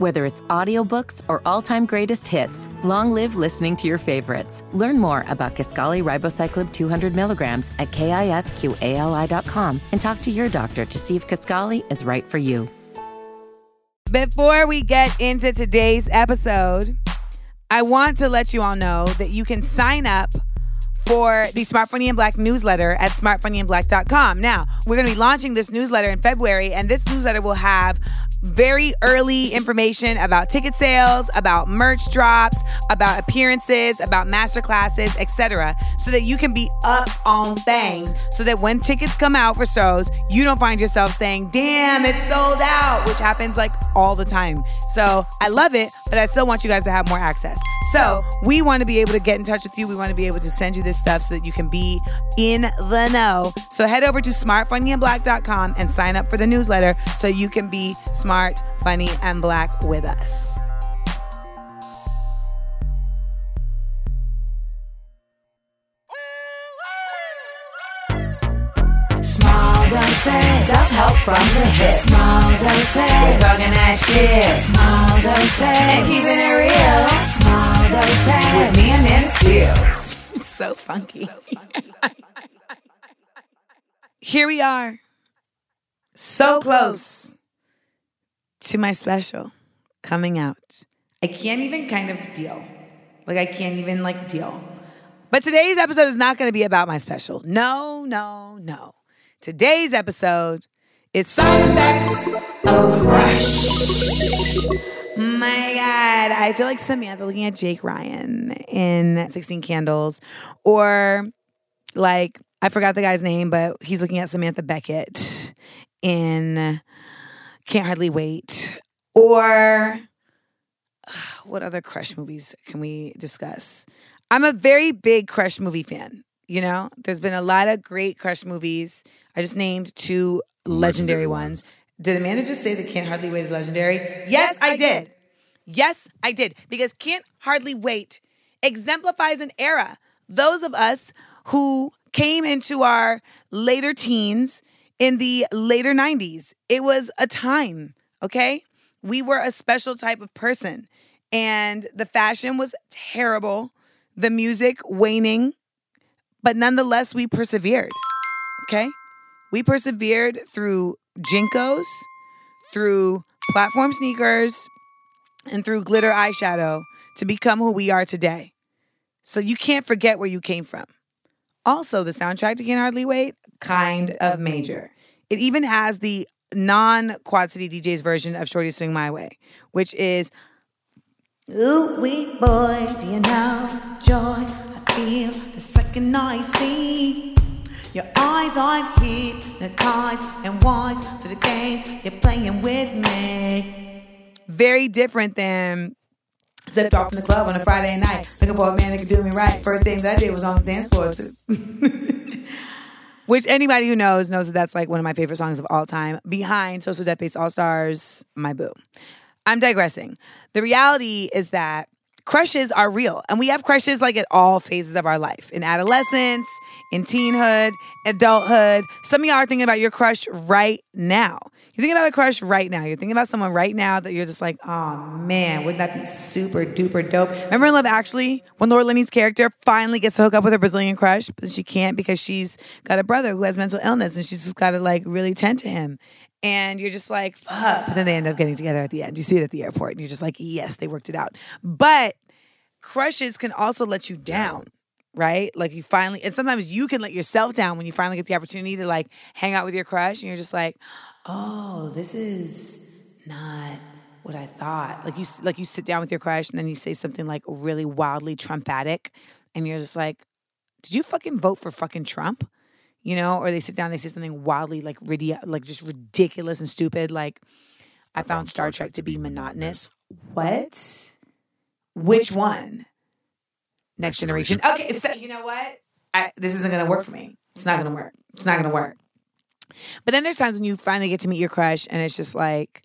Whether it's audiobooks or all-time greatest hits, long live listening to your favorites. Learn more about Kisqali Ribociclib 200 milligrams at kisqali.com and talk to your doctor to see if Kisqali is right for you. Before we get into today's episode, I want to let you all know that you can sign up for the Smart Funny and Black newsletter at smartfunnyandblack.com. Now, we're going to be launching this newsletter in February, and this newsletter will have very early information about ticket sales, about merch drops, about appearances, about master classes, etc. So that you can be up on things. So that when tickets come out for shows, you don't find yourself saying, damn, it's sold out, which happens like all the time. So I love it, but I still want you guys to have more access. So we want to be able to get in touch with you. We want to be able to send you this stuff so that you can be in the know. So head over to smartfunnyandblack.com and sign up for the newsletter so you can be smart, funny, and black with us. Small doses. Self-help from the hip. Small doses. We're talking that shit. Small doses. And keeping it real. Small doses. With me Amanda Seales. It's so funky. Here we are. So close to my special coming out. I can't even kind of deal. Like I can't even like deal. But today's episode is not going to be about my special. No, no, no. Today's episode is side effects of crush. My God, I feel like Samantha looking at Jake Ryan in 16 Candles, or like, I forgot the guy's name, but he's looking at Samantha Beckett in Can't Hardly Wait, or what other crush movies can we discuss? I'm a very big crush movie fan. You know, there's been a lot of great crush movies. I just named two legendary ones. Did Amanda just say that Can't Hardly Wait is legendary? Yes, I did. Yes, I did. Because Can't Hardly Wait exemplifies an era. Those of us who came into our later teens in the later 90s, it was a time, okay? We were a special type of person. And the fashion was terrible, the music waning, but nonetheless, we persevered, okay? We persevered through JNCOs, through platform sneakers, and through glitter eyeshadow to become who we are today. So you can't forget where you came from. Also, the soundtrack to Can't Hardly Wait, kind of major. It even has the non Quad City DJs version of Shorty Swing My Way, which is Ooh, wee boy, do you know joy I feel the second I see your eyes? I'm hypnotized and wise to the games you're playing with me. Very different than zipped off from the club on a Friday night, looking for a man that could do me right. First thing that I did was on the dance floor. Too. Which anybody who knows knows that that's like one of my favorite songs of all time. Behind So So Def Bass All Stars, my boo. I'm digressing. The reality is that crushes are real, and we have crushes like at all phases of our life in adolescence, in teenhood, adulthood. Some of y'all are thinking about your crush right now. You're thinking about a crush right now. You're thinking about someone right now that you're just like, oh man, wouldn't that be super duper dope? Remember in Love Actually, when Laura Linney's character finally gets to hook up with her Brazilian crush, but she can't because she's got a brother who has mental illness and she's just got to like really tend to him. And you're just like, fuck. But then they end up getting together at the end. You see it at the airport and you're just like, yes, they worked it out. But crushes can also let you down right? Like you finally, and sometimes you can let yourself down when you finally get the opportunity to like hang out with your crush, and you're just like, oh, this is not what I thought. Like you, like you sit down with your crush, and then you say something like really wildly Trumpatic, and you're just like, did you fucking vote for fucking Trump? You know, or they sit down, they say something wildly like ridi- like just ridiculous and stupid, like. I found Star Trek to be monotonous. What? Which one? Next generation. Okay, it's that, you know what? I, this isn't gonna work for me. It's not gonna work. It's not gonna work. But then there's times when you finally get to meet your crush, and it's just like,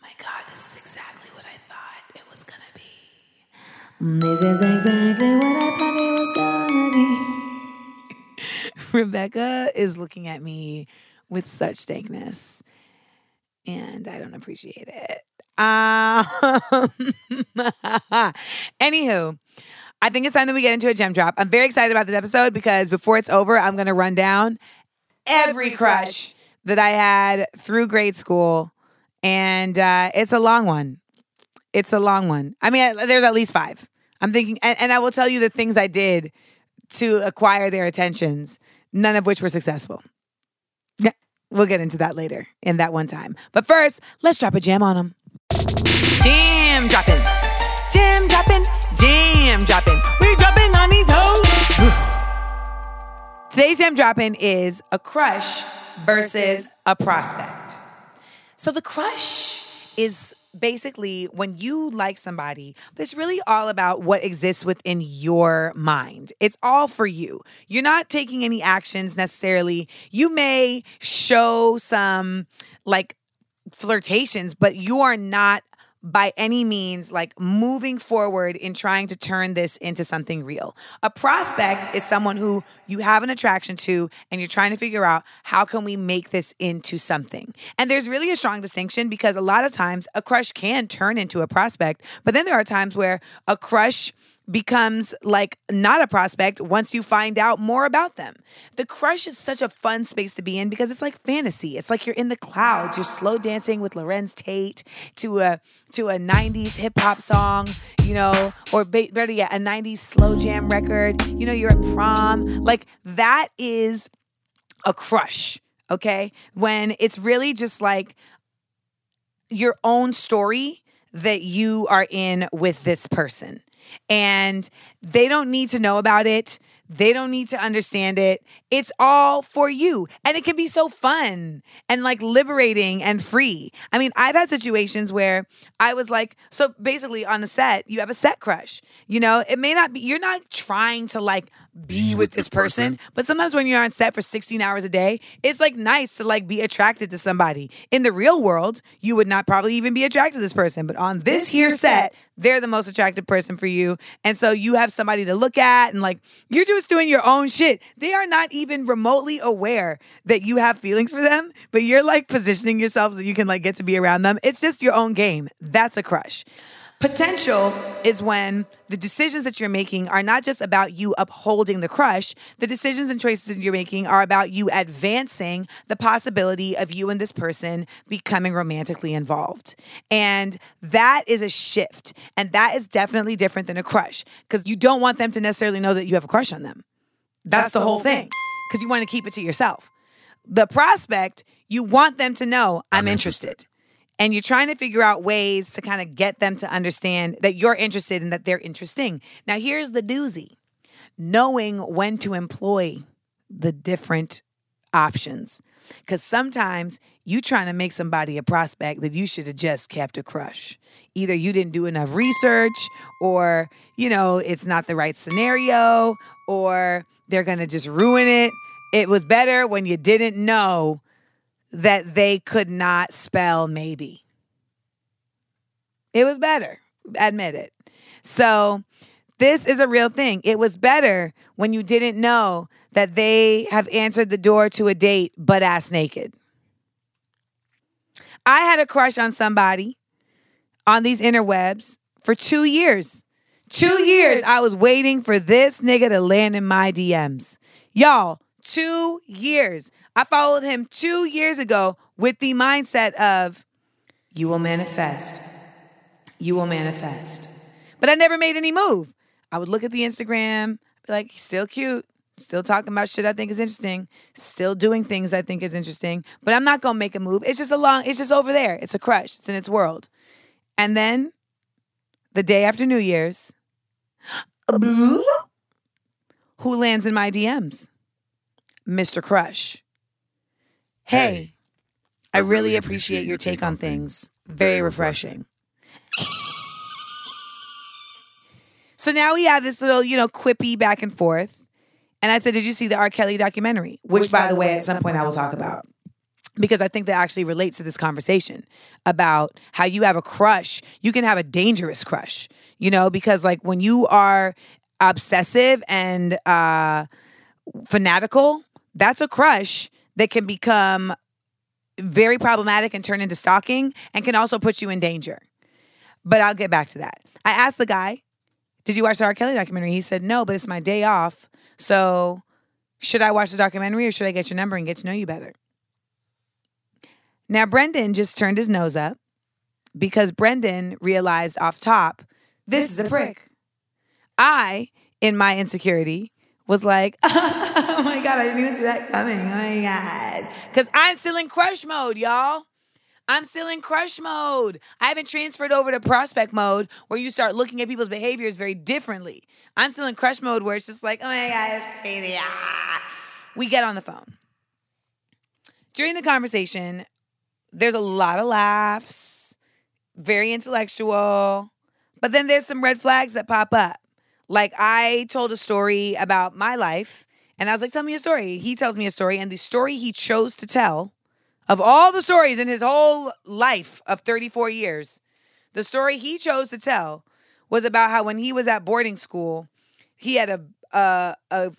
oh my God, this is exactly what I thought it was gonna be. This is exactly what I thought it was gonna be. Rebecca is looking at me with such stankness, and I don't appreciate it. Um, anywho, I think it's time that we get into a gem drop. I'm very excited about this episode because before it's over, I'm going to run down every crush that I had through grade school. And uh, it's a long one. It's a long one. I mean, I- there's at least five. I'm thinking, and, and I will tell you the things I did to acquire their attentions, none of which were successful. Yeah, we'll get into that later in that one time. But first, let's drop a jam on them. Jam dropping, jam dropping, jam dropping. We dropping on these hoes. Today's jam dropping is a crush versus a prospect. So the crush is basically when you like somebody, it's really all about what exists within your mind. It's all for you. You're not taking any actions necessarily. You may show some like flirtations, but you are not by any means like moving forward in trying to turn this into something real. A prospect is someone who you have an attraction to and you're trying to figure out how can we make this into something. And there's really a strong distinction because a lot of times a crush can turn into a prospect, but then there are times where a crush becomes like not a prospect once you find out more about them. The crush is such a fun space to be in because it's like fantasy. It's like you're in the clouds. You're slow dancing with Larenz Tate to a to a 90s hip hop song, you know, or better yet, a 90s slow jam record. You know, you're at prom. Like that is a crush, okay? When it's really just like your own story that you are in with this person. And they don't need to know about it. They don't need to understand it. It's all for you. And it can be so fun and like liberating and free. I mean, I've had situations where I was like, so basically on a set, you have a set crush. You know, it may not be, you're not trying to like be with this person, but sometimes when you're on set for 16 hours a day, it's like nice to like be attracted to somebody. In the real world, you would not probably even be attracted to this person, but on this here set, they're the most attractive person for you. And so you have somebody to look at and like you're just doing your own shit. They are not even remotely aware that you have feelings for them, but you're like positioning yourself so you can like get to be around them. It's just your own game. That's a crush. Potential is when the decisions that you're making are not just about you upholding the crush. The decisions and choices that you're making are about you advancing the possibility of you and this person becoming romantically involved. And that is a shift. And that is definitely different than a crush because you don't want them to necessarily know that you have a crush on them. That's, the whole thing because you want to keep it to yourself. The prospect, you want them to know I'm, interested and you're trying to figure out ways to kind of get them to understand that you're interested and that they're interesting. Now, here's the doozy knowing when to employ the different options. Because sometimes you trying to make somebody a prospect that you should have just kept a crush. Either you didn't do enough research, or, you know, it's not the right scenario, or they're going to just ruin it. It was better when you didn't know that they could not spell maybe. It was better, admit it. So, this is a real thing. It was better when you didn't know that they have answered the door to a date butt ass naked. I had a crush on somebody on these interwebs for two years. Two years I was waiting for this nigga to land in my DMs. Y'all, two years. I followed him two years ago with the mindset of, you will manifest. You will manifest. But I never made any move. I would look at the Instagram, be like, still cute, still talking about shit I think is interesting, still doing things I think is interesting, but I'm not gonna make a move. It's just a long, it's just over there. It's a crush, it's in its world. And then the day after New Year's, who lands in my DMs? Mr. Crush. Hey, I really appreciate your take on things. Very refreshing. so now we have this little, you know, quippy back and forth. And I said, Did you see the R. Kelly documentary? Which, by the way, at some point I will talk about. Because I think that actually relates to this conversation about how you have a crush. You can have a dangerous crush, you know, because like when you are obsessive and uh, fanatical, that's a crush that can become very problematic and turn into stalking and can also put you in danger. But I'll get back to that. I asked the guy, Did you watch the R. Kelly documentary? He said, No, but it's my day off. So should I watch the documentary or should I get your number and get to know you better? Now, Brendan just turned his nose up because Brendan realized off top, this is a prick. I, in my insecurity, was like, oh my God, I didn't even see that coming. Oh my God. Because I'm still in crush mode, y'all. I'm still in crush mode. I haven't transferred over to prospect mode where you start looking at people's behaviors very differently. I'm still in crush mode where it's just like, oh my God, it's crazy. Ah. We get on the phone. During the conversation, there's a lot of laughs, very intellectual, but then there's some red flags that pop up. Like I told a story about my life, and I was like, "Tell me a story." He tells me a story, and the story he chose to tell, of all the stories in his whole life of 34 years, the story he chose to tell was about how when he was at boarding school, he had a a a,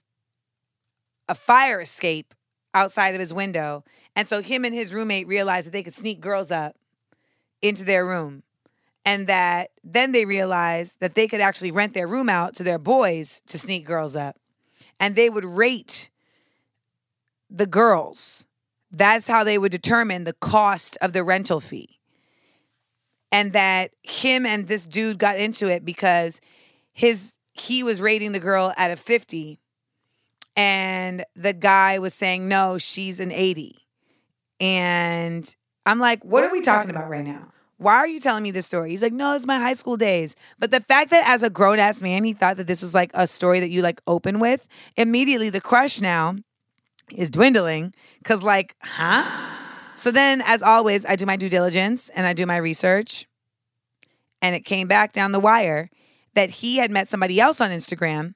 a fire escape outside of his window, and so him and his roommate realized that they could sneak girls up into their room and that then they realized that they could actually rent their room out to their boys to sneak girls up. And they would rate the girls. That's how they would determine the cost of the rental fee. And that him and this dude got into it because his he was rating the girl at a 50 and the guy was saying no she's an 80 and i'm like what, are we talking about right now why are you telling me this story? He's like, no, it's my high school days. But the fact that as a grown ass man, he thought that this was like a story that you like open with, immediately the crush now is dwindling. Cause like, huh? So then, as always, I do my due diligence and I do my research. And it came back down the wire that he had met somebody else on Instagram,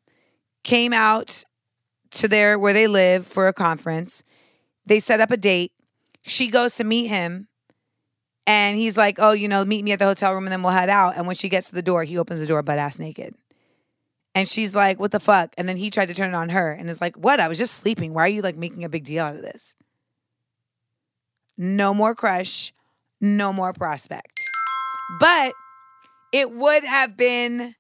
came out to their where they live for a conference. They set up a date. She goes to meet him and he's like, oh, you know, meet me at the hotel room and then we'll head out. And when she gets to the door, he opens the door butt ass naked. And she's like, what the fuck? And then he tried to turn it on her and is like, what? I was just sleeping. Why are you like making a big deal out of this? No more crush, no more prospect. But it would have been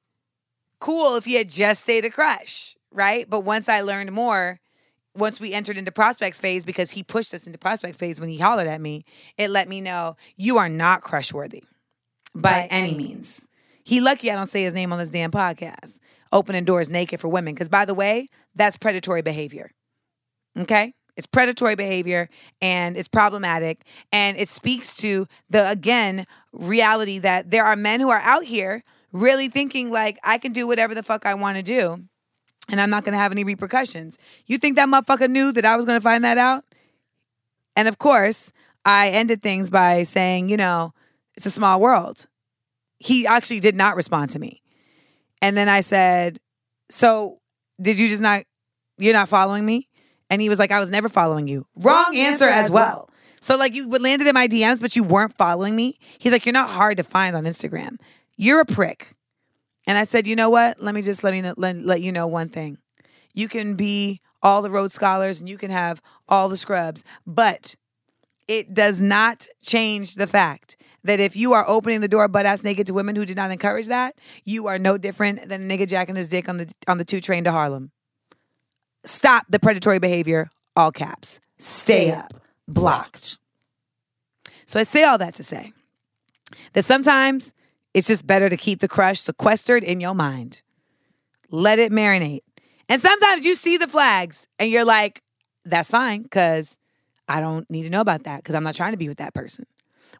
cool if he had just stayed a crush, right? But once I learned more, once we entered into prospects phase because he pushed us into prospect phase when he hollered at me it let me know you are not crush worthy by, by any means. He lucky i don't say his name on this damn podcast opening doors naked for women because by the way that's predatory behavior okay? It's predatory behavior and it's problematic and it speaks to the again reality that there are men who are out here really thinking like i can do whatever the fuck i want to do and I'm not going to have any repercussions. You think that motherfucker knew that I was going to find that out? And of course, I ended things by saying, you know, it's a small world. He actually did not respond to me. And then I said, so did you just not, you're not following me? And he was like, I was never following you. Wrong answer as well. So like you landed in my DMs, but you weren't following me. He's like, you're not hard to find on Instagram. You're a prick. And I said, you know what? Let me just let me let, let you know one thing. You can be all the Rhodes Scholars and you can have all the scrubs, but it does not change the fact that if you are opening the door butt ass naked to women who did not encourage that, you are no different than a nigga jacking his dick on the on the two train to Harlem. Stop the predatory behavior, all caps. Stay up. Blocked. So I say all that to say that sometimes it's just better to keep the crush sequestered in your mind. Let it marinate. And sometimes you see the flags and you're like, that's fine, because I don't need to know about that because I'm not trying to be with that person.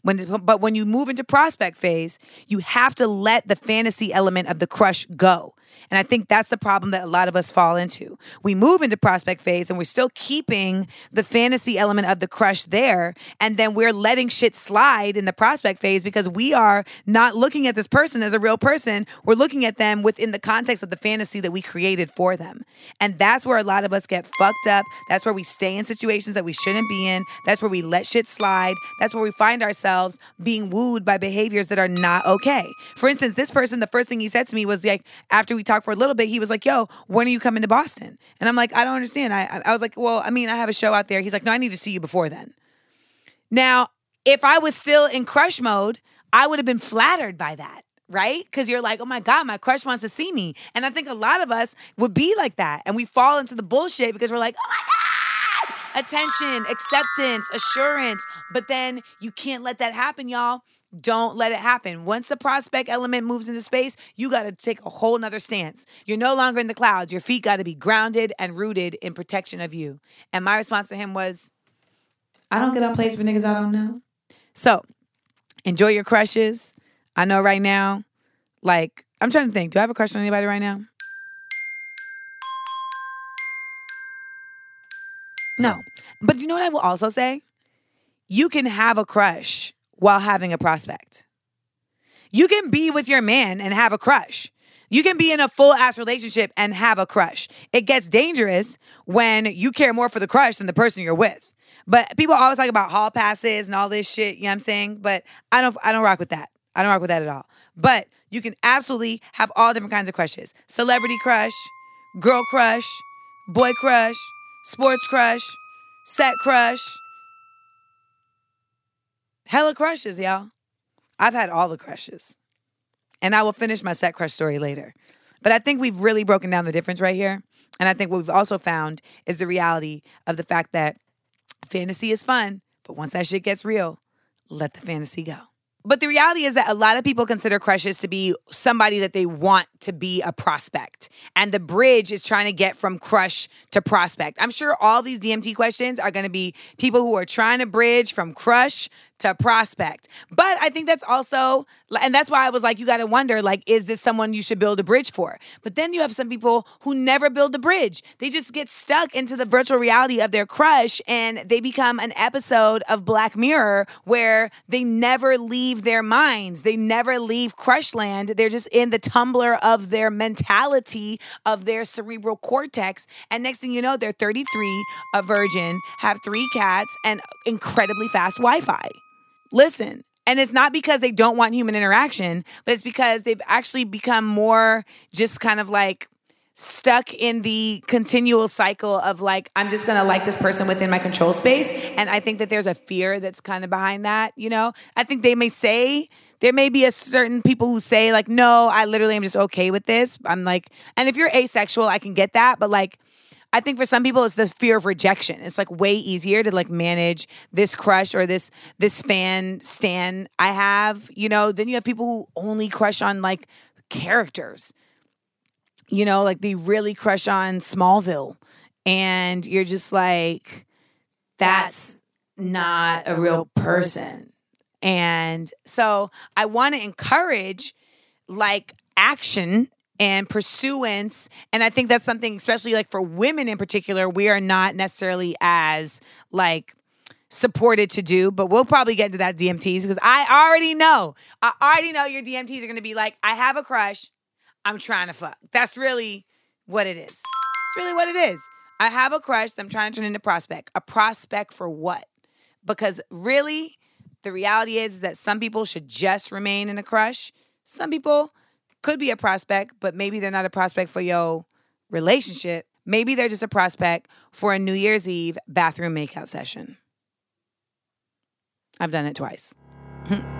When, but when you move into prospect phase, you have to let the fantasy element of the crush go. And I think that's the problem that a lot of us fall into. We move into prospect phase and we're still keeping the fantasy element of the crush there. And then we're letting shit slide in the prospect phase because we are not looking at this person as a real person. We're looking at them within the context of the fantasy that we created for them. And that's where a lot of us get fucked up. That's where we stay in situations that we shouldn't be in. That's where we let shit slide. That's where we find ourselves being wooed by behaviors that are not okay. For instance, this person, the first thing he said to me was like, after we talked for a little bit, he was like, "Yo, when are you coming to Boston?" And I'm like, "I don't understand." I I was like, "Well, I mean, I have a show out there." He's like, "No, I need to see you before then." Now, if I was still in crush mode, I would have been flattered by that, right? Because you're like, oh my God, my crush wants to see me. And I think a lot of us would be like that. And we fall into the bullshit because we're like, oh my God, attention, acceptance, assurance. But then you can't let that happen, y'all. Don't let it happen. Once the prospect element moves into space, you got to take a whole nother stance. You're no longer in the clouds. Your feet got to be grounded and rooted in protection of you. And my response to him was, I don't get on plays for niggas I don't know. So enjoy your crushes. I know right now, like, I'm trying to think, do I have a crush on anybody right now? No. But you know what I will also say? You can have a crush while having a prospect. You can be with your man and have a crush. You can be in a full ass relationship and have a crush. It gets dangerous when you care more for the crush than the person you're with. But people always talk about hall passes and all this shit, you know what I'm saying? But I don't I don't rock with that. I don't rock with that at all. But you can absolutely have all different kinds of crushes. Celebrity crush, girl crush, boy crush, sports crush, set crush. Hella crushes, y'all. I've had all the crushes. And I will finish my set crush story later. But I think we've really broken down the difference right here. And I think what we've also found is the reality of the fact that fantasy is fun, but once that shit gets real, let the fantasy go. But the reality is that a lot of people consider crushes to be somebody that they want to be a prospect. And the bridge is trying to get from crush to prospect. I'm sure all these DMT questions are going to be people who are trying to bridge from crush to prospect. But I think that's also, and that's why I was like, you got to wonder, like, is this someone you should build a bridge for? But then you have some people who never build a bridge. They just get stuck into the virtual reality of their crush and they become an episode of Black Mirror where they never leave their minds. They never leave crush land. They're just in the tumbler of their mentality, of their cerebral cortex. And next thing you know, they're 33, a virgin, have three cats, and incredibly fast Wi Fi. Listen, and it's not because they don't want human interaction, but it's because they've actually become more just kind of like stuck in the continual cycle of like, I'm just gonna like this person within my control space. And I think that there's a fear that's kind of behind that, you know? I think they may say, there may be a certain people who say, like, no, I literally am just okay with this. I'm like, and if you're asexual, I can get that, but like, I think for some people it's the fear of rejection. It's like way easier to like manage this crush or this this fan stan I have, you know, then you have people who only crush on like characters. You know, like they really crush on Smallville and you're just like that's not a real person. And so I want to encourage like action and pursuance. And I think that's something, especially like for women in particular, we are not necessarily as like supported to do, but we'll probably get into that DMTs because I already know, I already know your DMTs are going to be like, I have a crush, I'm trying to fuck. That's really what it is. It's really what it is. I have a crush I'm trying to turn into prospect. A prospect for what? Because really, the reality is, is that some people should just remain in a crush. Some people could be a prospect, but maybe they're not a prospect for your relationship. Maybe they're just a prospect for a New Year's Eve bathroom makeout session. I've done it twice.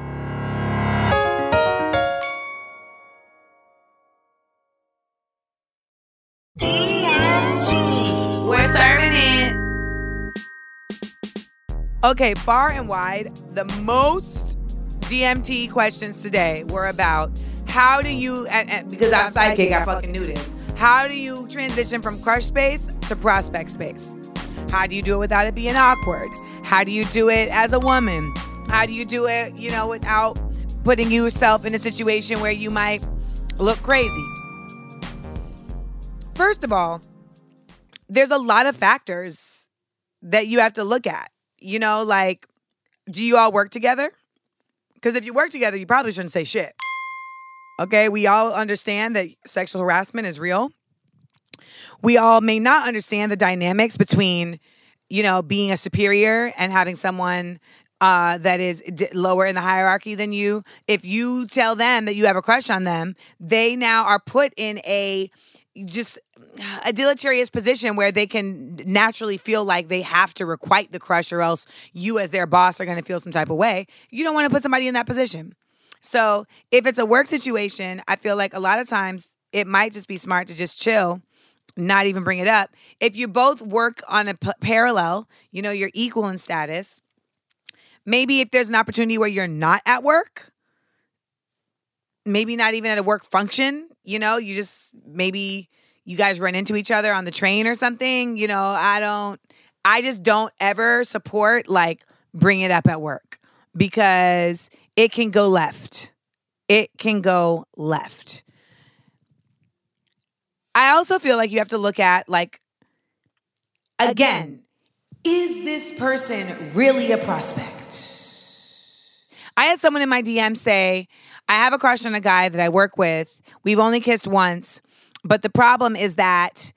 DMT. We're serving it. Okay, far and wide, the most DMT questions today were about how do you, and, and because I'm psychic, I fucking knew this. How do you transition from crush space to prospect space? How do you do it without it being awkward? How do you do it as a woman? How do you do it, you know, without putting yourself in a situation where you might look crazy? First of all, there's a lot of factors that you have to look at. You know, like, do you all work together? Because if you work together, you probably shouldn't say shit. Okay, we all understand that sexual harassment is real. We all may not understand the dynamics between, you know, being a superior and having someone uh, that is d- lower in the hierarchy than you. If you tell them that you have a crush on them, they now are put in a just a deleterious position where they can naturally feel like they have to requite the crush or else you as their boss are going to feel some type of way. You don't want to put somebody in that position. So, if it's a work situation, I feel like a lot of times it might just be smart to just chill, not even bring it up. If you both work on a p- parallel, you know, you're equal in status. Maybe if there's an opportunity where you're not at work, maybe not even at a work function, you know, you just maybe you guys run into each other on the train or something, you know, I don't I just don't ever support like bring it up at work because it can go left. It can go left. I also feel like you have to look at like again, is this person really a prospect? I had someone in my DM say, I have a crush on a guy that I work with. We've only kissed once, but the problem is that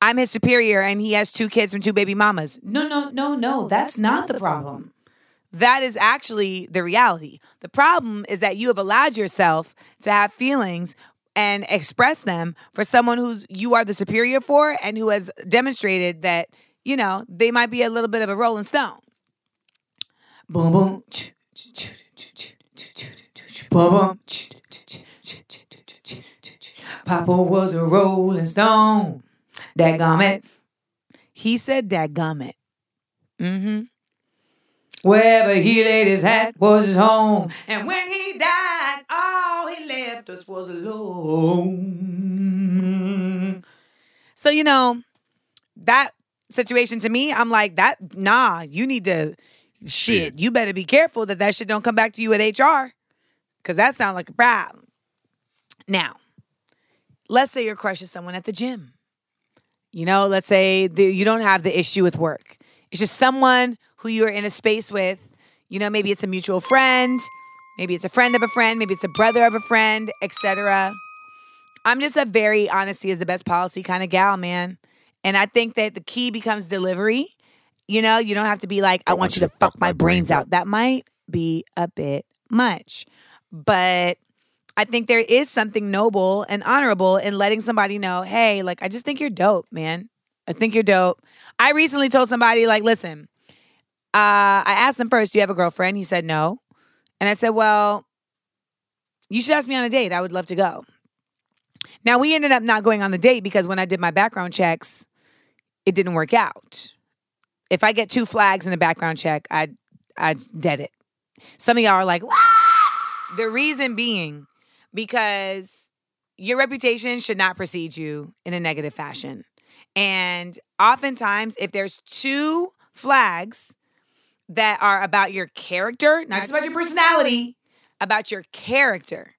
I'm his superior and he has two kids from two baby mamas. No, no, no, no, that's not the problem. That is actually the reality. The problem is that you have allowed yourself to have feelings and express them for someone who's you are the superior for and who has demonstrated that, you know, they might be a little bit of a rolling stone. Boom boom. Boom boom. Papa was a rolling stone. Dadgummit. He said dadgummit. Mm-hmm. Wherever he laid his hat was his home. And when he died, all he left us was alone. So, you know, that situation to me, I'm like, that, nah, you need to, shit, you better be careful that that shit don't come back to you at HR. Cause that sounds like a problem. Now, let's say your crush is someone at the gym. You know, let's say the, you don't have the issue with work. It's just someone who you're in a space with. You know, maybe it's a mutual friend, maybe it's a friend of a friend, maybe it's a brother of a friend, etc. I'm just a very honesty is the best policy kind of gal, man. And I think that the key becomes delivery. You know, you don't have to be like, I, want, you to fuck my brains out. That might be a bit much. But I think there is something noble and honorable in letting somebody know, hey, like, I just think you're dope, man. I think you're dope. I recently told somebody, like, listen, uh, I asked him first, do you have a girlfriend? He said no. And I said, well, you should ask me on a date. I would love to go. Now, we ended up not going on the date because when I did my background checks, it didn't work out. If I get two flags in a background check, I I dead it. Some of y'all are like, what? The reason being because your reputation should not precede you in a negative fashion. And oftentimes, if there's two flags that are about your character, not just about your personality, about your character,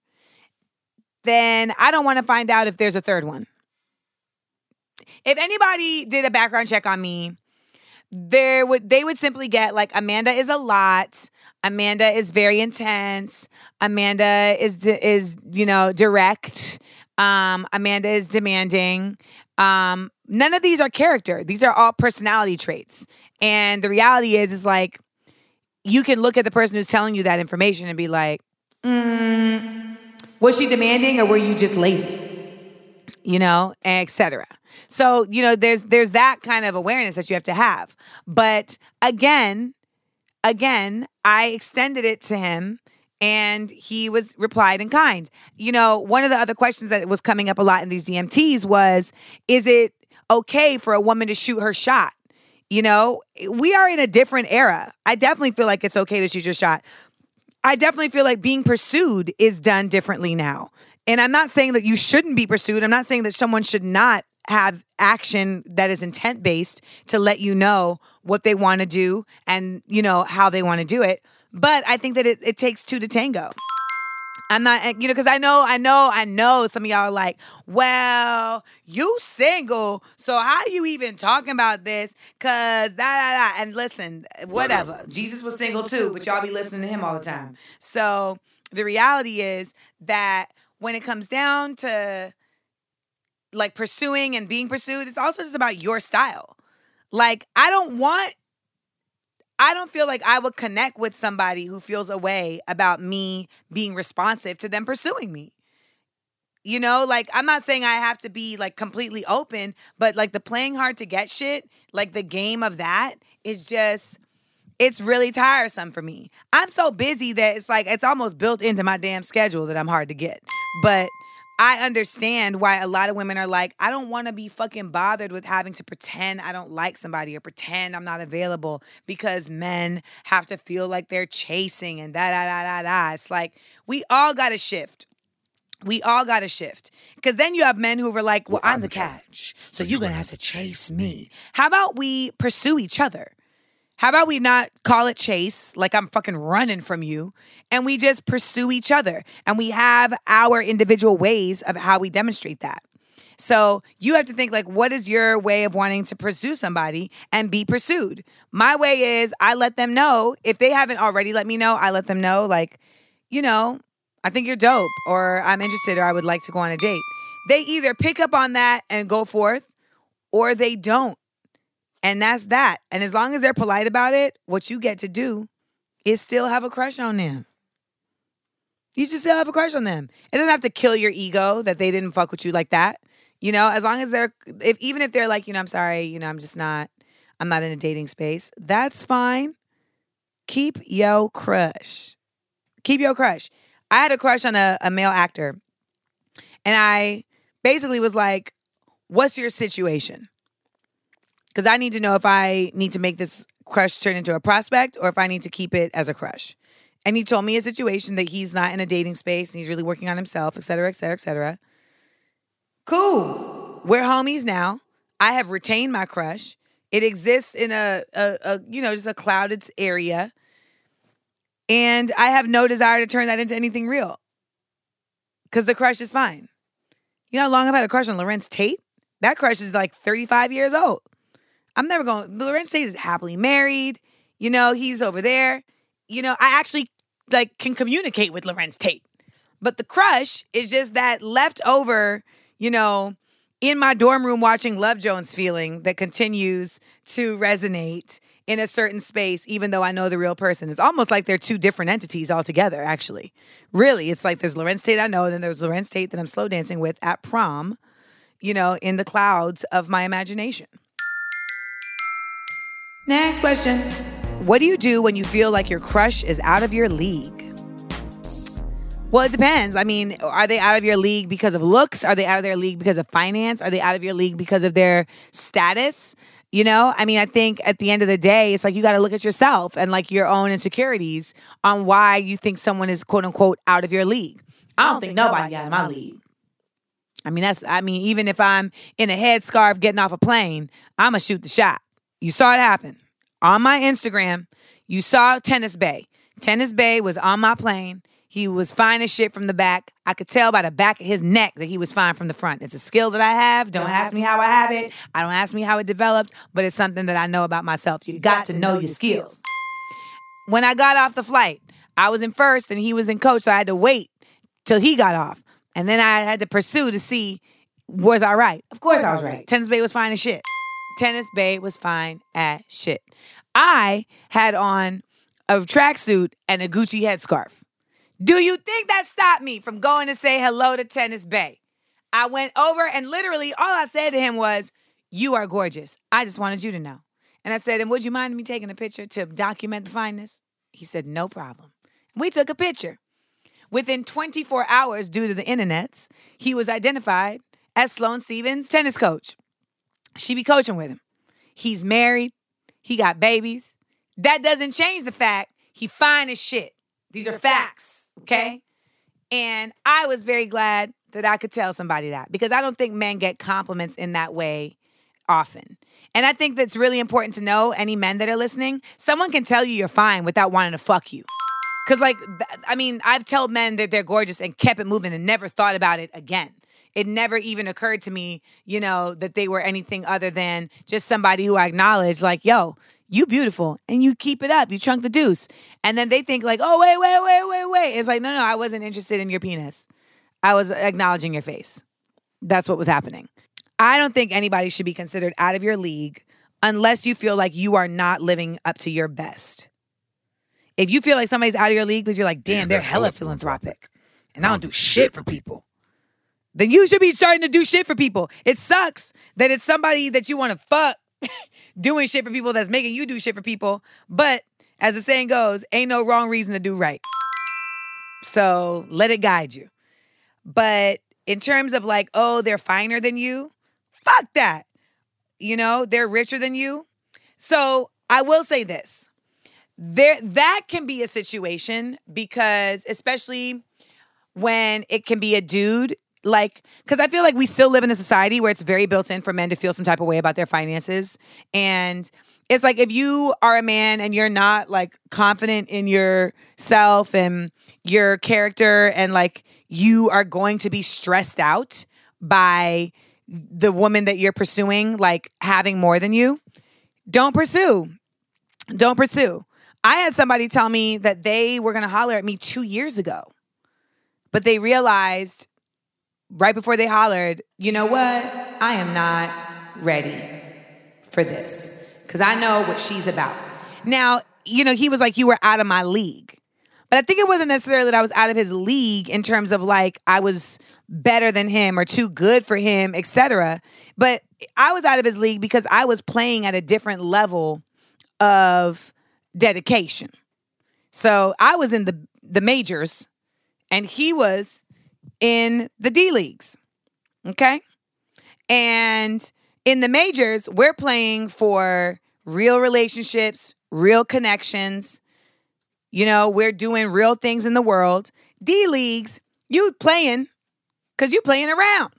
then I don't want to find out if there's a third one. If anybody did a background check on me, there would they would simply get like Amanda is a lot. Amanda is very intense. Amanda is is you know direct. Um, Amanda is demanding. Um, none of these are character. These are all personality traits. And the reality is, is like you can look at the person who's telling you that information and be like, mm, was she demanding or were you just lazy? You know, etc. So you know, there's there's that kind of awareness that you have to have. But again, again, I extended it to him and he was replied in kind. You know, one of the other questions that was coming up a lot in these DMTs was is it okay for a woman to shoot her shot? You know, we are in a different era. I definitely feel like it's okay to shoot your shot. I definitely feel like being pursued is done differently now. And I'm not saying that you shouldn't be pursued. I'm not saying that someone should not have action that is intent based to let you know what they want to do and you know how they want to do it but i think that it, it takes two to tango i'm not eh, you know because i know i know i know some of y'all are like well you single so how are you even talking about this? Because da da da and listen eh, whatever. Jesus was single too but y'all be listening to him all the time. So the reality is that when it comes down to like pursuing and being pursued, it's also just about your style. Like, I don't want, I don't feel like I would connect with somebody who feels a way about me being responsive to them pursuing me. You know, like I'm not saying I have to be like completely open, but like the playing hard to get shit, like the game of that is just it's really tiresome for me. I'm so busy that it's like it's almost built into my damn schedule that I'm hard to get. But I understand why a lot of women are like, I don't want to be fucking bothered with having to pretend I don't like somebody or pretend I'm not available because men have to feel like they're chasing and da da da da da. It's like we all got to shift. We all got to shift. Because then you have men who are like, well, I'm the catch. So you're going to have to chase me. How about we pursue each other? How about we not call it chase, like I'm fucking running from you, and we just pursue each other and we have our individual ways of how we demonstrate that. So you have to think like, what is your way of wanting to pursue somebody and be pursued? My way is I let them know if they haven't already let me know. I let them know like, you know, I think you're dope, or I'm interested, or I would like to go on a date. They either pick up on that and go forth, or they don't. And that's that. And as long as they're polite about it, what you get to do is still have a crush on them. You should still have a crush on them. It doesn't have to kill your ego that they didn't fuck with you like that. You know, as long as they're if even if they're like, you know, I'm sorry, you know, I'm just not I'm not in a dating space, that's fine. Keep yo crush. Keep your crush. I had a crush on a, a male actor. And I basically was like, what's your situation? Because I need to know if I need to make this crush turn into a prospect or if I need to keep it as a crush. And he told me a situation that he's not in a dating space and he's really working on himself, et cetera, et cetera, et cetera. Cool. We're homies now. I have retained my crush. It exists in a, a, a you know, just a clouded area. And I have no desire to turn that into anything real. Because the crush is fine. You know how long I've had a crush on Larenz Tate? That crush is like 35 years old. I'm never going. Larenz Tate is happily married. You know, he's over there. You know, I actually like can communicate with Larenz Tate. But the crush is just that leftover, you know, in my dorm room watching Love Jones feeling that continues to resonate in a certain space, even though I know the real person. It's almost like they're two different entities altogether, actually. Really, it's like there's Larenz Tate I know, and then there's Larenz Tate that I'm slow dancing with at prom, you know, in the clouds of my imagination. Next question. What do you do when you feel like your crush is out of your league? Well, it depends. I mean, are they out of your league because of looks? Are they out of their league because of finance? Are they out of your league because of their status? You know, I mean, I think at the end of the day, it's like you got to look at yourself and like your own insecurities on why you think someone is quote unquote out of your league. I don't, think, nobody out of my league. I mean, that's, I mean, even if I'm in a headscarf getting off a plane, I'm going to shoot the shot. You saw it happen on my Instagram. You saw Tennis Bae. Tennis Bae was on my plane. He was fine as shit from the back. I could tell by the back of his neck that he was fine from the front. It's a skill that I have. Don't ask me how I have it. I don't ask me how it developed, but it's something that I know about myself. You got to know your skills. When I got off the flight, I was in first and he was in coach, so I had to wait till he got off. And then I had to pursue to see was I right? Of course I was right. Tennis Bae was fine as shit. Tennis Bae was fine as shit. I had on a tracksuit and a Gucci headscarf. Do you think that stopped me from going to say hello to Tennis Bae? I went over and literally all I said to him was, You are gorgeous. I just wanted you to know. And I said, And would you mind me taking a picture to document the fineness? He said, No problem. We took a picture. Within 24 hours, due to the internets, he was identified as Sloane Stephens' tennis coach. She be coaching with him. He's married. He got babies. That doesn't change the fact he fine as shit. These are facts, okay? And I was very glad that I could tell somebody that because I don't think men get compliments in that way often. And I think that's really important to know any men that are listening. Someone can tell you you're fine without wanting to fuck you. Cause like I mean, I've told men that they're gorgeous and kept it moving and never thought about it again it never even occurred to me, you know, that they were anything other than just somebody who I acknowledged, like, yo, you beautiful and you keep it up. You chunk the deuce. And then they think like, oh, wait, wait, wait, wait, wait. It's like, no, no, I wasn't interested in your penis. I was acknowledging your face. That's what was happening. I don't think anybody should be considered out of your league unless you feel like you are not living up to your best. If you feel like somebody's out of your league because you're like, damn, they're hella philanthropic and I don't do um, shit for people then you should be starting to do shit for people. It sucks that it's somebody that you want to fuck doing shit for people that's making you do shit for people. But as the saying goes, ain't no wrong reason to do right. So let it guide you. But in terms of like, oh, they're finer than you, fuck that. You know, they're richer than you. So I will say this. There that can be a situation because especially when it can be a dude like because i feel like we still live in a society where it's very built in for men to feel some type of way about their finances. And it's like if you are a man and you're not like confident in yourself and your character and like you are going to be stressed out by the woman that you're pursuing like having more than you don't pursue. Don't pursue. I had somebody tell me that they were going to holler at me 2 years ago but they realized right before they hollered, you know what? I am not ready for this because I know what she's about. Now, you know, he was like, you were out of my league. But I think it wasn't necessarily that I was out of his league in terms of like I was better than him or too good for him, etc. But I was out of his league because I was playing at a different level of dedication. So I was in the the majors and he was in the D leagues. Okay? And in the majors, we're playing for real relationships, real connections. You know, we're doing real things in the world. D leagues, you playing because you playing around.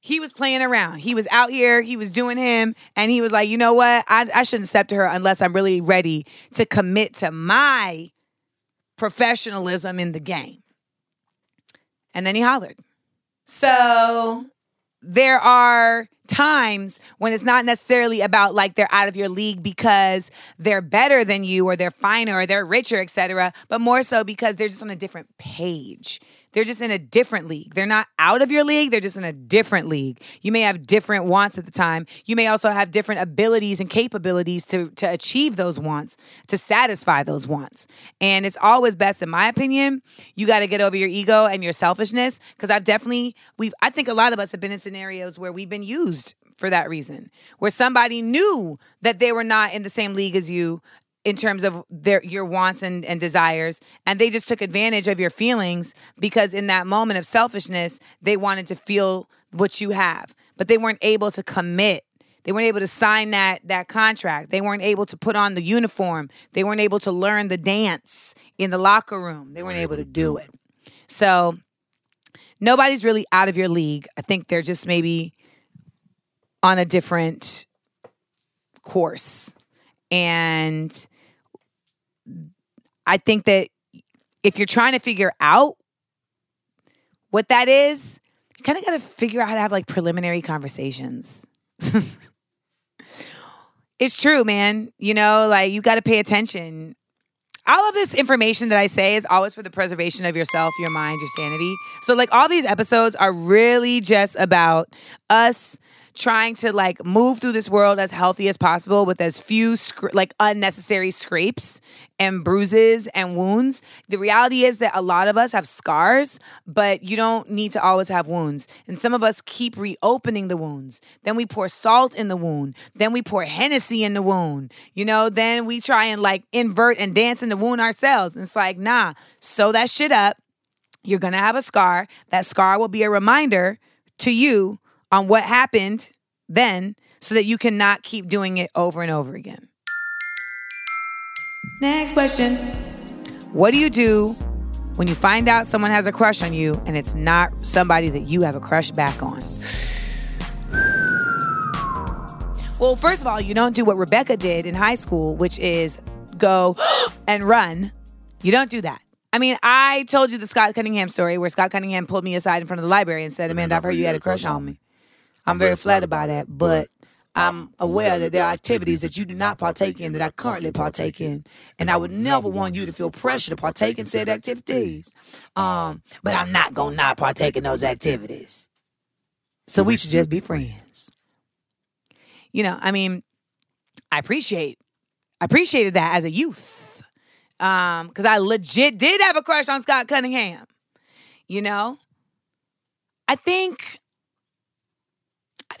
He was playing around. He was out here, he was doing him, and he was like, you know what? I, I shouldn't step to her unless I'm really ready to commit to my professionalism in the game. And then he hollered. So there are times when it's not necessarily about like they're out of your league because they're better than you or they're finer or they're richer, etc. But more so because they're just on a different page. They're just in a different league. They're not out of your league, they're just in a different league. You may have different wants at the time. You may also have different abilities and capabilities to, to achieve those wants, to satisfy those wants. And it's always best, in my opinion, you got to get over your ego and your selfishness. Because I've definitely, we've, I think a lot of us have been in scenarios where we've been used for that reason, where somebody knew that they were not in the same league as you in terms of their your wants and, and desires and they just took advantage of your feelings because in that moment of selfishness they wanted to feel what you have but they weren't able to commit. They weren't able to sign that that contract. They weren't able to put on the uniform. They weren't able to learn the dance in the locker room. They weren't able to do mm-hmm. it. So nobody's really out of your league. I think they're just maybe on a different course. And I think that if you're trying to figure out what that is, you kind of got to figure out how to have like preliminary conversations. it's true, man. You know, like you got to pay attention. All of this information that I say is always for the preservation of yourself, your mind, your sanity. So, like, all these episodes are really just about us trying to like move through this world as healthy as possible with as few like unnecessary scrapes and bruises and wounds. The reality is that a lot of us have scars, but you don't need to always have wounds. And some of us keep reopening the wounds. Then we pour salt in the wound. Then we pour Hennessy in the wound. You know, then we try and like invert and dance in the wound ourselves. And it's like, nah, sew that shit up. You're gonna have a scar. That scar will be a reminder to you on what happened then so that you cannot keep doing it over and over again. Next question. What do you do when you find out someone has a crush on you and it's not somebody that you have a crush back on? Well, first of all, you don't do what Rebecca did in high school, which is go and run. You don't do that. I mean, I told you the Scott Cunningham story where Scott Cunningham pulled me aside in front of the library and said, Amanda, I've heard you had a crush on me. I'm very flattered by that, but I'm aware that there are activities that you do not partake in that I currently partake in, and I would never want you to feel pressure to partake in said activities. Um, but I'm not gonna not partake in those activities. So we should just be friends. You know, I mean, I appreciate, I appreciated that as a youth, um, because I legit did have a crush on Scott Cunningham. You know, I think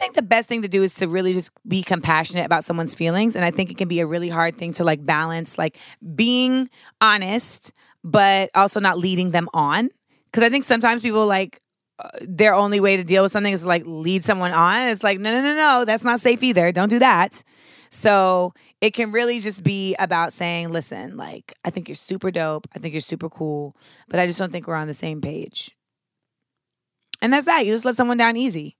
think the best thing to do is to really just be compassionate about someone's feelings and I think it can be a really hard thing to like balance like being honest but also not leading them on cuz I think sometimes people like uh, their only way to deal with something is to, like lead someone on. It's like no no no no, that's not safe either. Don't do that. So it can really just be about saying, listen, like, I think you're super dope. I think you're super cool, but I just don't think we're on the same page. And that's that. You just let someone down easy.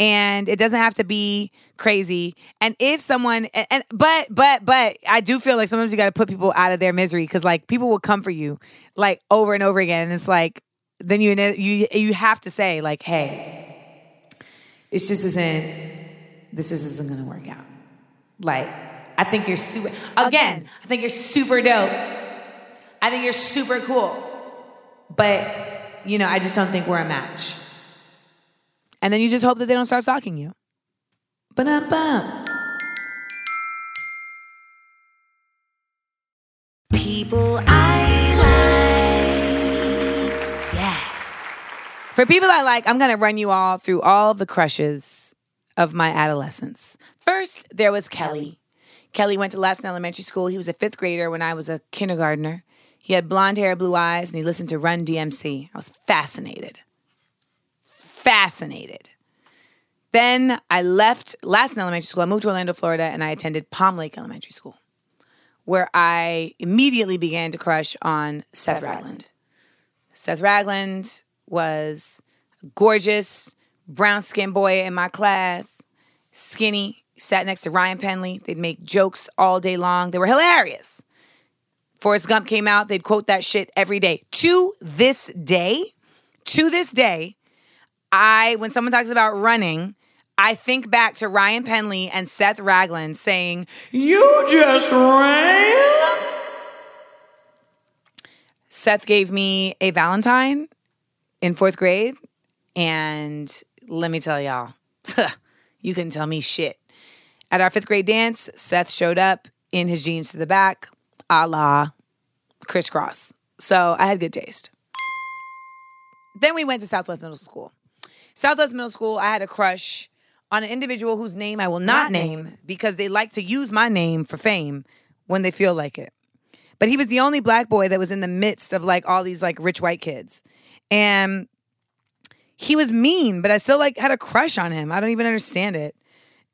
And it doesn't have to be crazy. And if someone, and, and but, but, but, I do feel like sometimes you got to put people out of their misery because like people will come for you like over and over again. And it's like, then you, you, you have to say, like, hey, it's just isn't, this just isn't to work out. Like, I think you're super, again, I think you're super dope. I think you're super cool. But, you know, I just don't think we're a match. And then you just hope that they don't start stalking you. Ba-dum-bum. People I like. Yeah. For people I like, I'm going to run you all through all the crushes of my adolescence. First, there was Kelly. Kelly went to Lassen Elementary School. He was a fifth grader when I was a kindergartner. He had blonde hair, blue eyes, and he listened to Run DMC. I was fascinated. Fascinated. Then I left Lassen Elementary School. I moved to Orlando, Florida, and I attended Palm Lake Elementary School, where I immediately began to crush on Seth Ragland. Seth Ragland was a gorgeous brown skinned boy in my class, skinny, sat next to Ryan Penley. They'd make jokes all day long. They were hilarious. Forrest Gump came out, they'd quote that shit every day. To this day, to this day, I when someone talks about running, I think back to Ryan Penley and Seth Ragland saying, "You just ran." Seth gave me a Valentine in 4th grade and let me tell y'all, you couldn't tell me shit. At our 5th grade dance, Seth showed up in his jeans to the back, a la Kris Kross. So I had good taste. Then we went to Southwest Middle School. Southwest Middle School, I had a crush on an individual whose name I will not, name because they like to use my name for fame when they feel like it. But he was the only black boy that was in the midst of like all these like rich white kids. And he was mean, but I still like had a crush on him. I don't even understand it.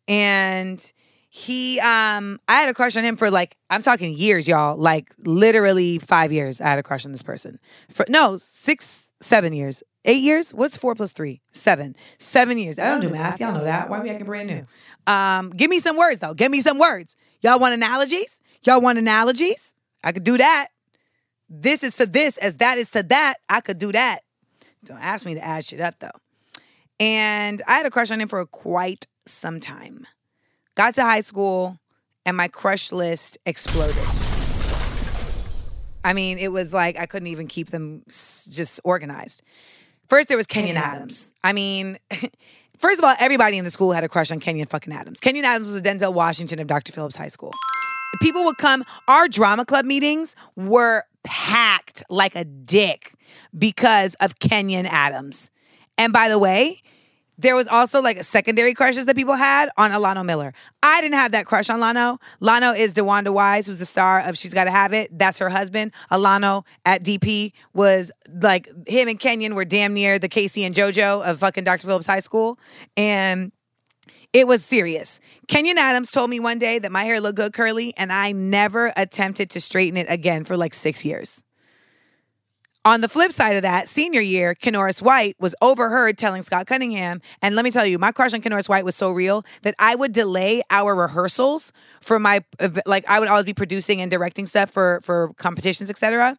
And he um I had a crush on him for like I'm talking years, y'all. Like literally 5 years I had a crush on this person. For no, 6 7 years. Eight years? What's four plus three? Seven. Seven years. I don't do math. Y'all know that. Why we acting brand new? Um, give me some words though. Give me some words. Y'all want analogies? Y'all want analogies? I could do that. This is to this as that is to that. I could do that. Don't ask me to add shit up though. And I had a crush on him for quite some time. Got to high school and my crush list exploded. I mean, it was like I couldn't even keep them just organized. First, there was Kenyon Adams. I mean, first of all, everybody in the school had a crush on Kenyon fucking Adams. Kenyon Adams was the Denzel Washington of Dr. Phillips High School. People would come, our drama club meetings were packed like a dick because of Kenyon Adams. And by the way, there was also like secondary crushes that people had on Alano Miller. I didn't have that crush on Lano. Lano is DeWanda Wise, who's the star of She's Gotta Have It. That's her husband. Alano at DP was like him and Kenyon were damn near the K-Ci and JoJo of fucking Dr. Phillips High School. And it was serious. Kenyon Adams told me one day that my hair looked good curly, and I never attempted to straighten it again for like six years. On the flip side of that, senior year, Kenoris White was overheard telling Scott Cunningham, and let me tell you, my crush on Kenoris White was so real that I would delay our rehearsals for my like I would always be producing and directing stuff for for competitions, etc.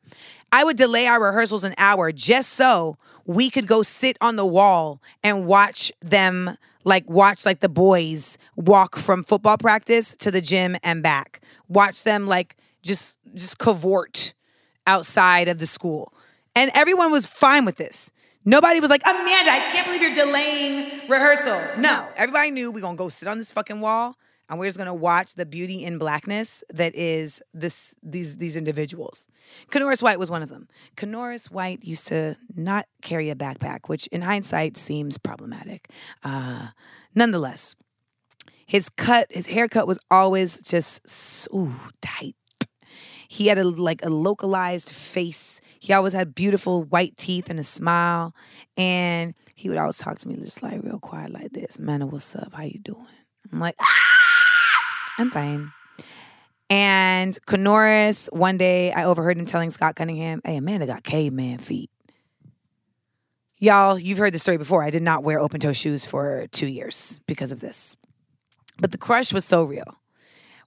I would delay our rehearsals an hour just so we could go sit on the wall and watch them like watch like the boys walk from football practice to the gym and back. Watch them like just just cavort outside of the school. And everyone was fine with this. Nobody was like, Amanda, I can't believe you're delaying rehearsal. No, everybody knew we're gonna go sit on this fucking wall and we're just gonna watch the beauty in blackness that is this these these individuals. Kenoris White was one of them. Kenoris White used to not carry a backpack, which in hindsight seems problematic. Uh, nonetheless, his cut, his haircut was always just ooh tight. He had a like a localized face. He always had beautiful white teeth and a smile, and he would always talk to me just like real quiet like this. Man, what's up? How you doing? I'm like, ah, I'm fine. And Kenoris, one day I overheard him telling Scott Cunningham, hey, Amanda got caveman feet. Y'all, you've heard the story before. I did not wear open toe shoes for two years because of this. But the crush was so real.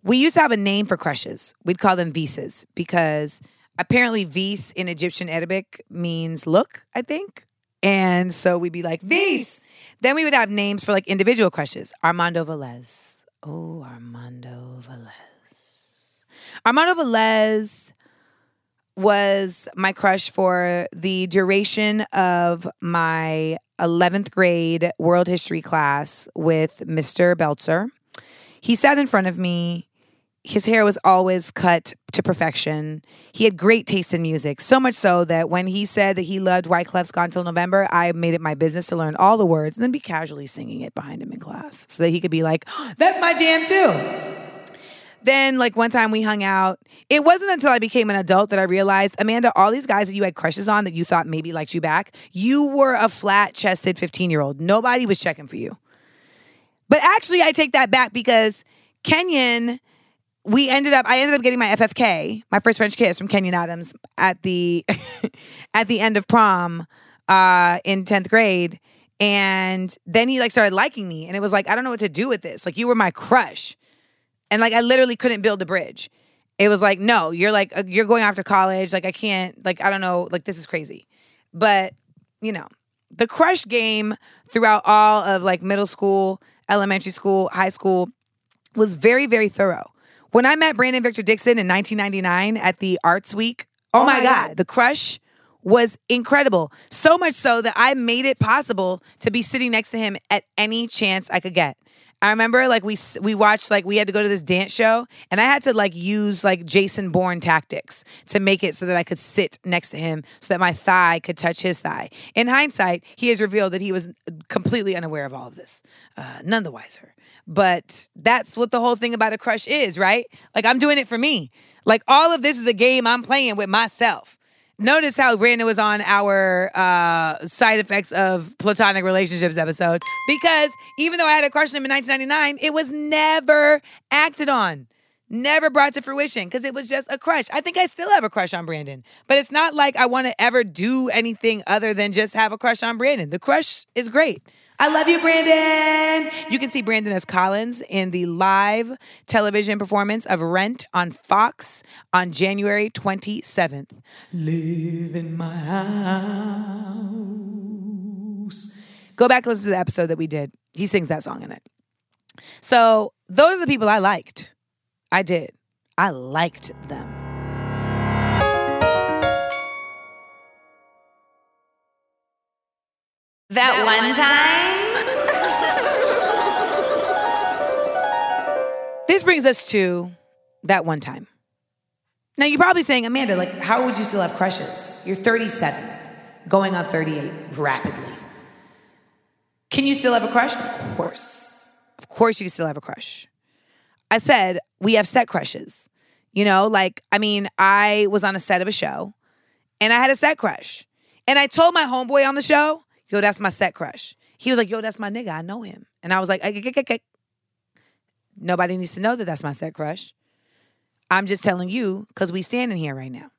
We used to have a name for crushes. We'd call them visas because apparently vis in Egyptian Arabic means look, I think. And so we'd be like, vis. Then we would have names for like individual crushes. Armando Velez. Oh, Armando Velez. Armando Velez was my crush for the duration of my 11th grade world history class with Mr. Belzer. He sat in front of me his hair was always cut to perfection. He had great taste in music, so much so that when he said that he loved Wyclef's Gone Till November, I made it my business to learn all the words and then be casually singing it behind him in class so that he could be like, oh, that's my jam too. Then, like one time we hung out. It wasn't until I became an adult that I realized, Amanda, all these guys that you had crushes on that you thought maybe liked you back, you were a flat chested 15 year old. Nobody was checking for you. But actually, I take that back because Kenyon we ended up I ended up getting my FFK, my first French kiss from Kenyon Adams at the at the end of prom uh in 10th grade and then he like started liking me and it was like I don't know what to do with this. Like you were my crush. And like I literally couldn't build the bridge. It was like no, you're like you're going off to college, like I can't like I don't know, like this is crazy. But, you know, the crush game throughout all of like middle school, elementary school, high school was very very thorough when I met Brandon Victor Dixon in 1999 at the Arts Week, oh, oh my God, God, the crush was incredible. So much so that I made it possible to be sitting next to him at any chance I could get. I remember like we we watched like we had to go to this dance show and I had to like use like Jason Bourne tactics to make it so that I could sit next to him so that my thigh could touch his thigh. In hindsight, he has revealed that he was completely unaware of all of this. Uh, none the wiser. But that's what the whole thing about a crush is, right? Like I'm doing it for me. Like all of this is a game I'm playing with myself. Notice how Brandon was on our uh, side effects of platonic relationships episode because even though I had a crush on him in 1999, it was never acted on, never brought to fruition because it was just a crush. I think I still have a crush on Brandon, but it's not like I want to ever do anything other than just have a crush on Brandon. The crush is great. I love you, Brandon. You can see Brandon as Collins in the live television performance of Rent on Fox on January 27th. Live in my house. Go back and listen to the episode that we did. He sings that song in it. So, those are the people I liked. I did. I liked them. That one time. this brings us to that one time. Now, you're probably saying, Amanda, like, how would you still have crushes? You're 37, going on 38 rapidly. Can you still have a crush? Of course. Of course, you can still have a crush. I said, we have set crushes. You know, like, I mean, I was on a set of a show and I had a set crush. And I told my homeboy on the show, yo, that's my set crush. He was like, yo, that's my nigga. I know him. And I was like, nobody needs to know that that's my set crush. I'm just telling you because we standing here right now.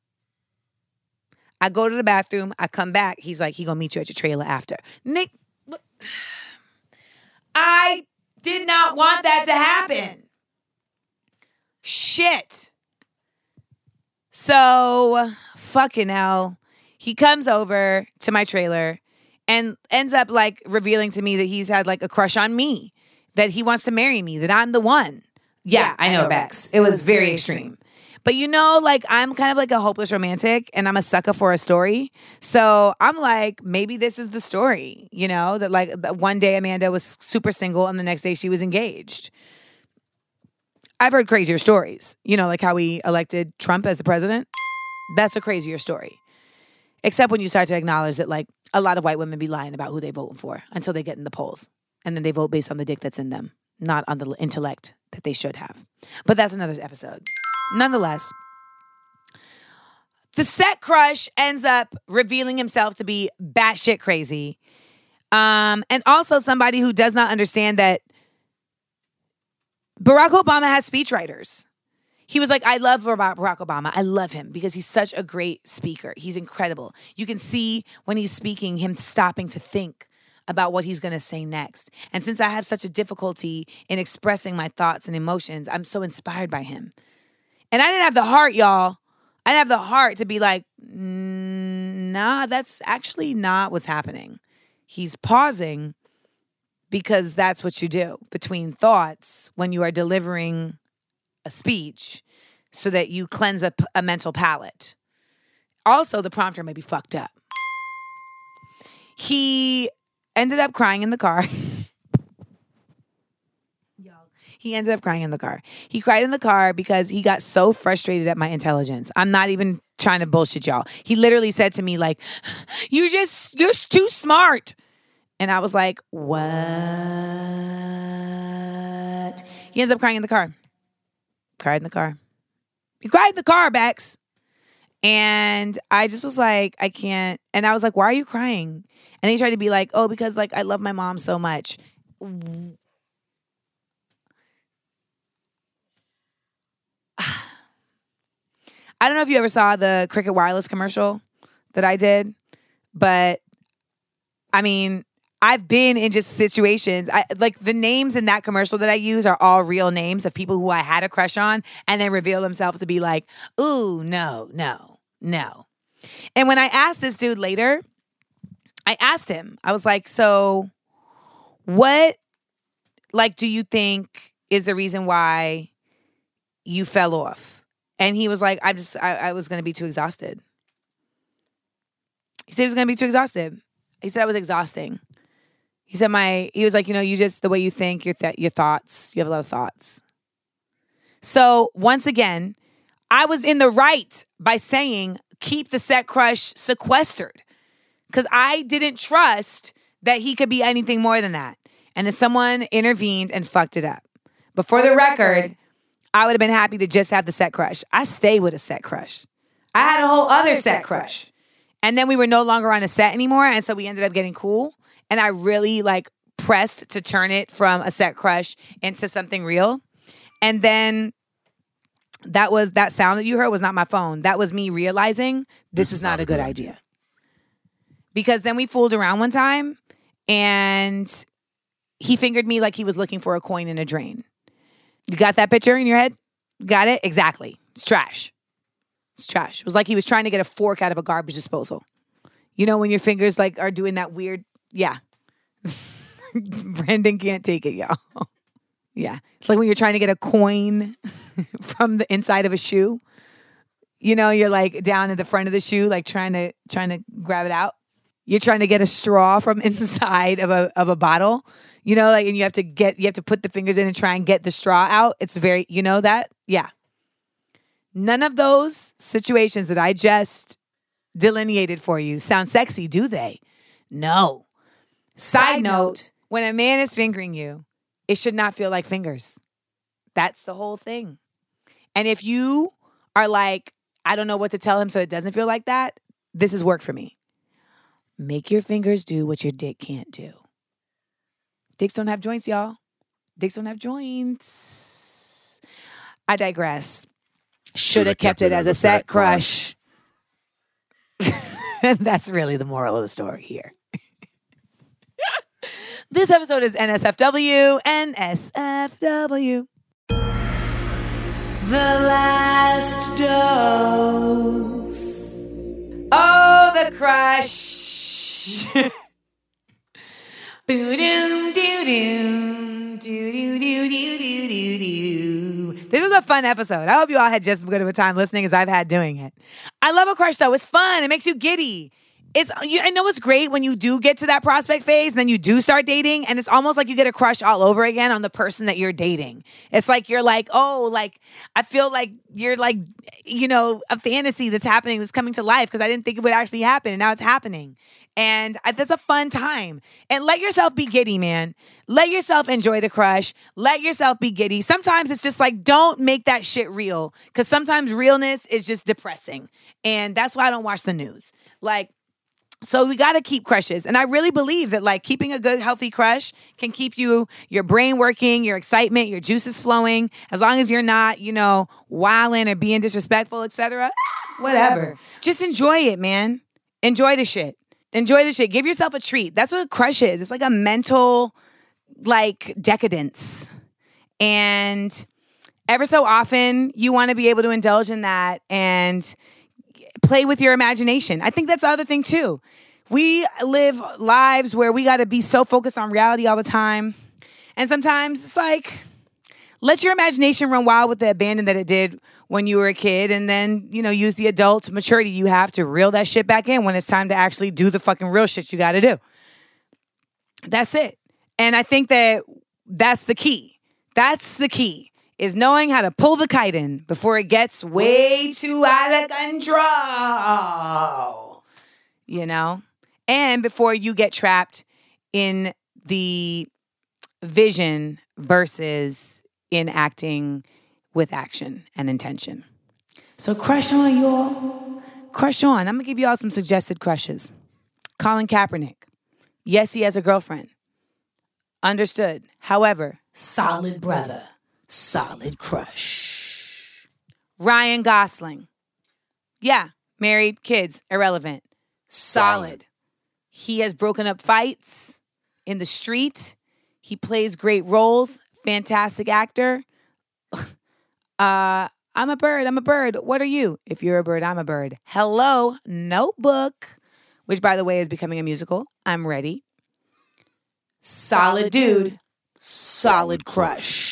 I go to the bathroom. I come back. He's like, he gonna meet you at your trailer after. Nick, I did not want that to happen. Shit. So fucking hell. He comes over to my trailer and ends up like revealing to me that he's had like a crush on me, that he wants to marry me, that I'm the one. Yeah, yeah I, know, I know Bex. It, it was very extreme. But you know, like I'm kind of like a hopeless romantic and I'm a sucker for a story. So I'm like, maybe this is the story, you know, that like that one day Amanda was super single and the next day she was engaged. I've heard crazier stories. You know, like how we elected Trump as the president. That's a crazier story. Except when you start to acknowledge that, like, a lot of white women be lying about who they voting for until they get in the polls. And then they vote based on the dick that's in them, not on the intellect that they should have. But that's another episode. Nonetheless, the set crush ends up revealing himself to be batshit crazy. Um, and also somebody who does not understand that Barack Obama has speechwriters. He was like, I love Barack Obama. I love him because he's such a great speaker. He's incredible. You can see when he's speaking him stopping to think about what he's going to say next. And since I have such a difficulty in expressing my thoughts and emotions, I'm so inspired by him. And I didn't have the heart, y'all. I didn't have the heart to be like, mm, nah, that's actually not what's happening. He's pausing because that's what you do between thoughts when you are delivering a speech so that you cleanse a, a mental palate. Also, the prompter may be fucked up. He ended up crying in the car. he ended up crying in the car. He cried in the car because he got so frustrated at my intelligence. I'm not even trying to bullshit y'all. He literally said to me like, you're just you're too smart." And I was like, "What?" He ends up crying in the car. Cried in the car. He cried in the car, Bex. And I just was like, I can't. And I was like, why are you crying? And he tried to be like, oh, because like I love my mom so much. I don't know if you ever saw the Cricket Wireless commercial that I did, but I mean, I've been in just situations. I like the names in that commercial that I use are all real names of people who I had a crush on and then reveal themselves to be like, ooh, no, no, no. And when I asked this dude later, I asked him, I was like, so what like do you think is the reason why you fell off? And he was like, I just I, I was gonna be too exhausted. He said he was gonna be too exhausted. He said I was exhausting. He said my he was like, you know, you just the way you think, your th- your thoughts, you have a lot of thoughts. So, once again, I was in the right by saying keep the set crush sequestered cuz I didn't trust that he could be anything more than that. And then someone intervened and fucked it up. But for the record, I would have been happy to just have the set crush. I stay with a set crush. I had a whole other set crush. And then we were no longer on a set anymore. And so we ended up getting cool. And I really like pressed to turn it from a set crush into something real. And then that was that sound that you heard was not my phone. That was me realizing this is not a good idea. Because then we fooled around one time and he fingered me like he was looking for a coin in a drain. You got that picture in your head? Got it? Exactly. It's trash. It's trash. It was like he was trying to get a fork out of a garbage disposal. You know when your fingers like are doing that weird, yeah. Brandon can't take it, y'all. yeah. It's like when you're trying to get a coin from the inside of a shoe. You know, you're like down at the front of the shoe, like trying to trying to grab it out. You're trying to get a straw from inside of a of a bottle you know, like, and you have to get, you have to put the fingers in and try and get the straw out. It's very, you know, that, yeah. None of those situations that I just delineated for you sound sexy, do they? No. Side, Side note, note when a man is fingering you, it should not feel like fingers. That's the whole thing. And if you are like, I don't know what to tell him so it doesn't feel like that, this is work for me. Make your fingers do what your dick can't do. Dicks don't have joints, y'all. Dicks don't have joints. I digress. Should have kept, kept, it as a set crush. and that's really the moral of the story here. This episode is NSFW. NSFW. The last dose. Oh, the crush. Boo doom doo doom doo doo doo doo doo doo doo. This is a fun episode. I hope you all had just as good of a time listening as I've had doing it. I love a crush though. It's fun. It makes you giddy. It's I know it's great when you do get to that prospect phase, then you do start dating, and it's almost like you get a crush all over again on the person that you're dating. It's like you're like, oh, like I feel like you're like, you know, a fantasy that's happening that's coming to life because I didn't think it would actually happen, and now it's happening. And that's a fun time. And let yourself be giddy, man. Let yourself enjoy the crush. Let yourself be giddy. Sometimes it's just like, don't make that shit real. Cause sometimes realness is just depressing. And that's why I don't watch the news. Like, so we got to keep crushes. And I really believe that like keeping a good healthy crush can keep you your brain working, your excitement, your juices flowing as long as you're not, you know, wilding or being disrespectful, etc. Ah, whatever. Just enjoy it, man. Enjoy the shit. Enjoy the shit. Give yourself a treat. That's what a crush is. It's like a mental like decadence. And ever so often you want to be able to indulge in that and play with your imagination. I think that's the other thing too. We live lives where we got to be so focused on reality all the time. And sometimes it's like, let your imagination run wild with the abandon that it did when you were a kid and then, you know, use the adult maturity you have to reel that shit back in when it's time to actually do the fucking real shit you got to do. That's it. And I think that that's the key. That's the key is knowing how to pull the kite in before it gets way too out of control. You know? And before you get trapped in the vision versus in acting with action and intention. So crush on, y'all. Crush on. I'm gonna give you all some suggested crushes. Colin Kaepernick. Yes, he has a girlfriend. Understood. However, solid brother solid crush. Ryan Gosling. Yeah, married, kids, irrelevant. Solid. He has broken up fights in the street. He plays great roles. Fantastic actor. uh, I'm a bird. I'm a bird. What are you? If you're a bird, I'm a bird. Hello, Notebook, which by the way is becoming a musical. I'm ready. Solid dude. Solid crush.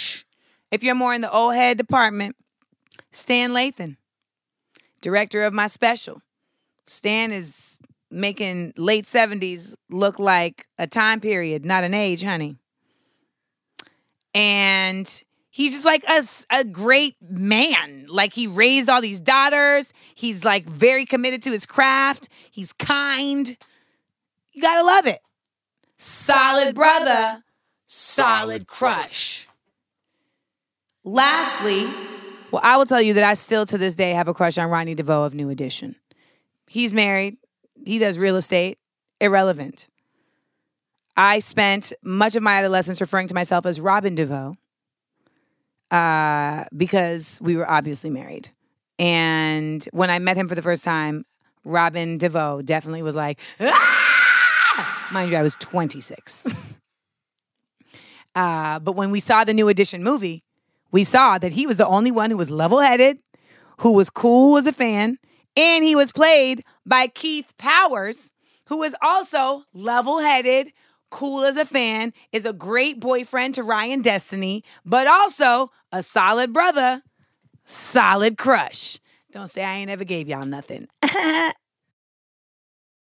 If you're more in the old head department, Stan Lathan, director of my special. Stan is making late 70s look like a time period, not an age, honey. And he's just like a, a great man. Like he raised all these daughters. He's like very committed to his craft. He's kind. You gotta love it. Solid brother, solid crush. Lastly, well, I will tell you that I still to this day have a crush on Ronnie DeVoe of New Edition. He's married, he does real estate, irrelevant. I spent much of my adolescence referring to myself as Robin DeVoe uh, because we were obviously married. And when I met him for the first time, Robin DeVoe definitely was like, ah! mind you, I was 26. uh, but when we saw the New Edition movie, we saw that he was the only one who was level headed, who was cool as a fan, and he was played by Keith Powers, who was also level headed, cool as a fan, is a great boyfriend to Ryan Destiny, but also a solid brother, solid crush. Don't say I ain't ever gave y'all nothing.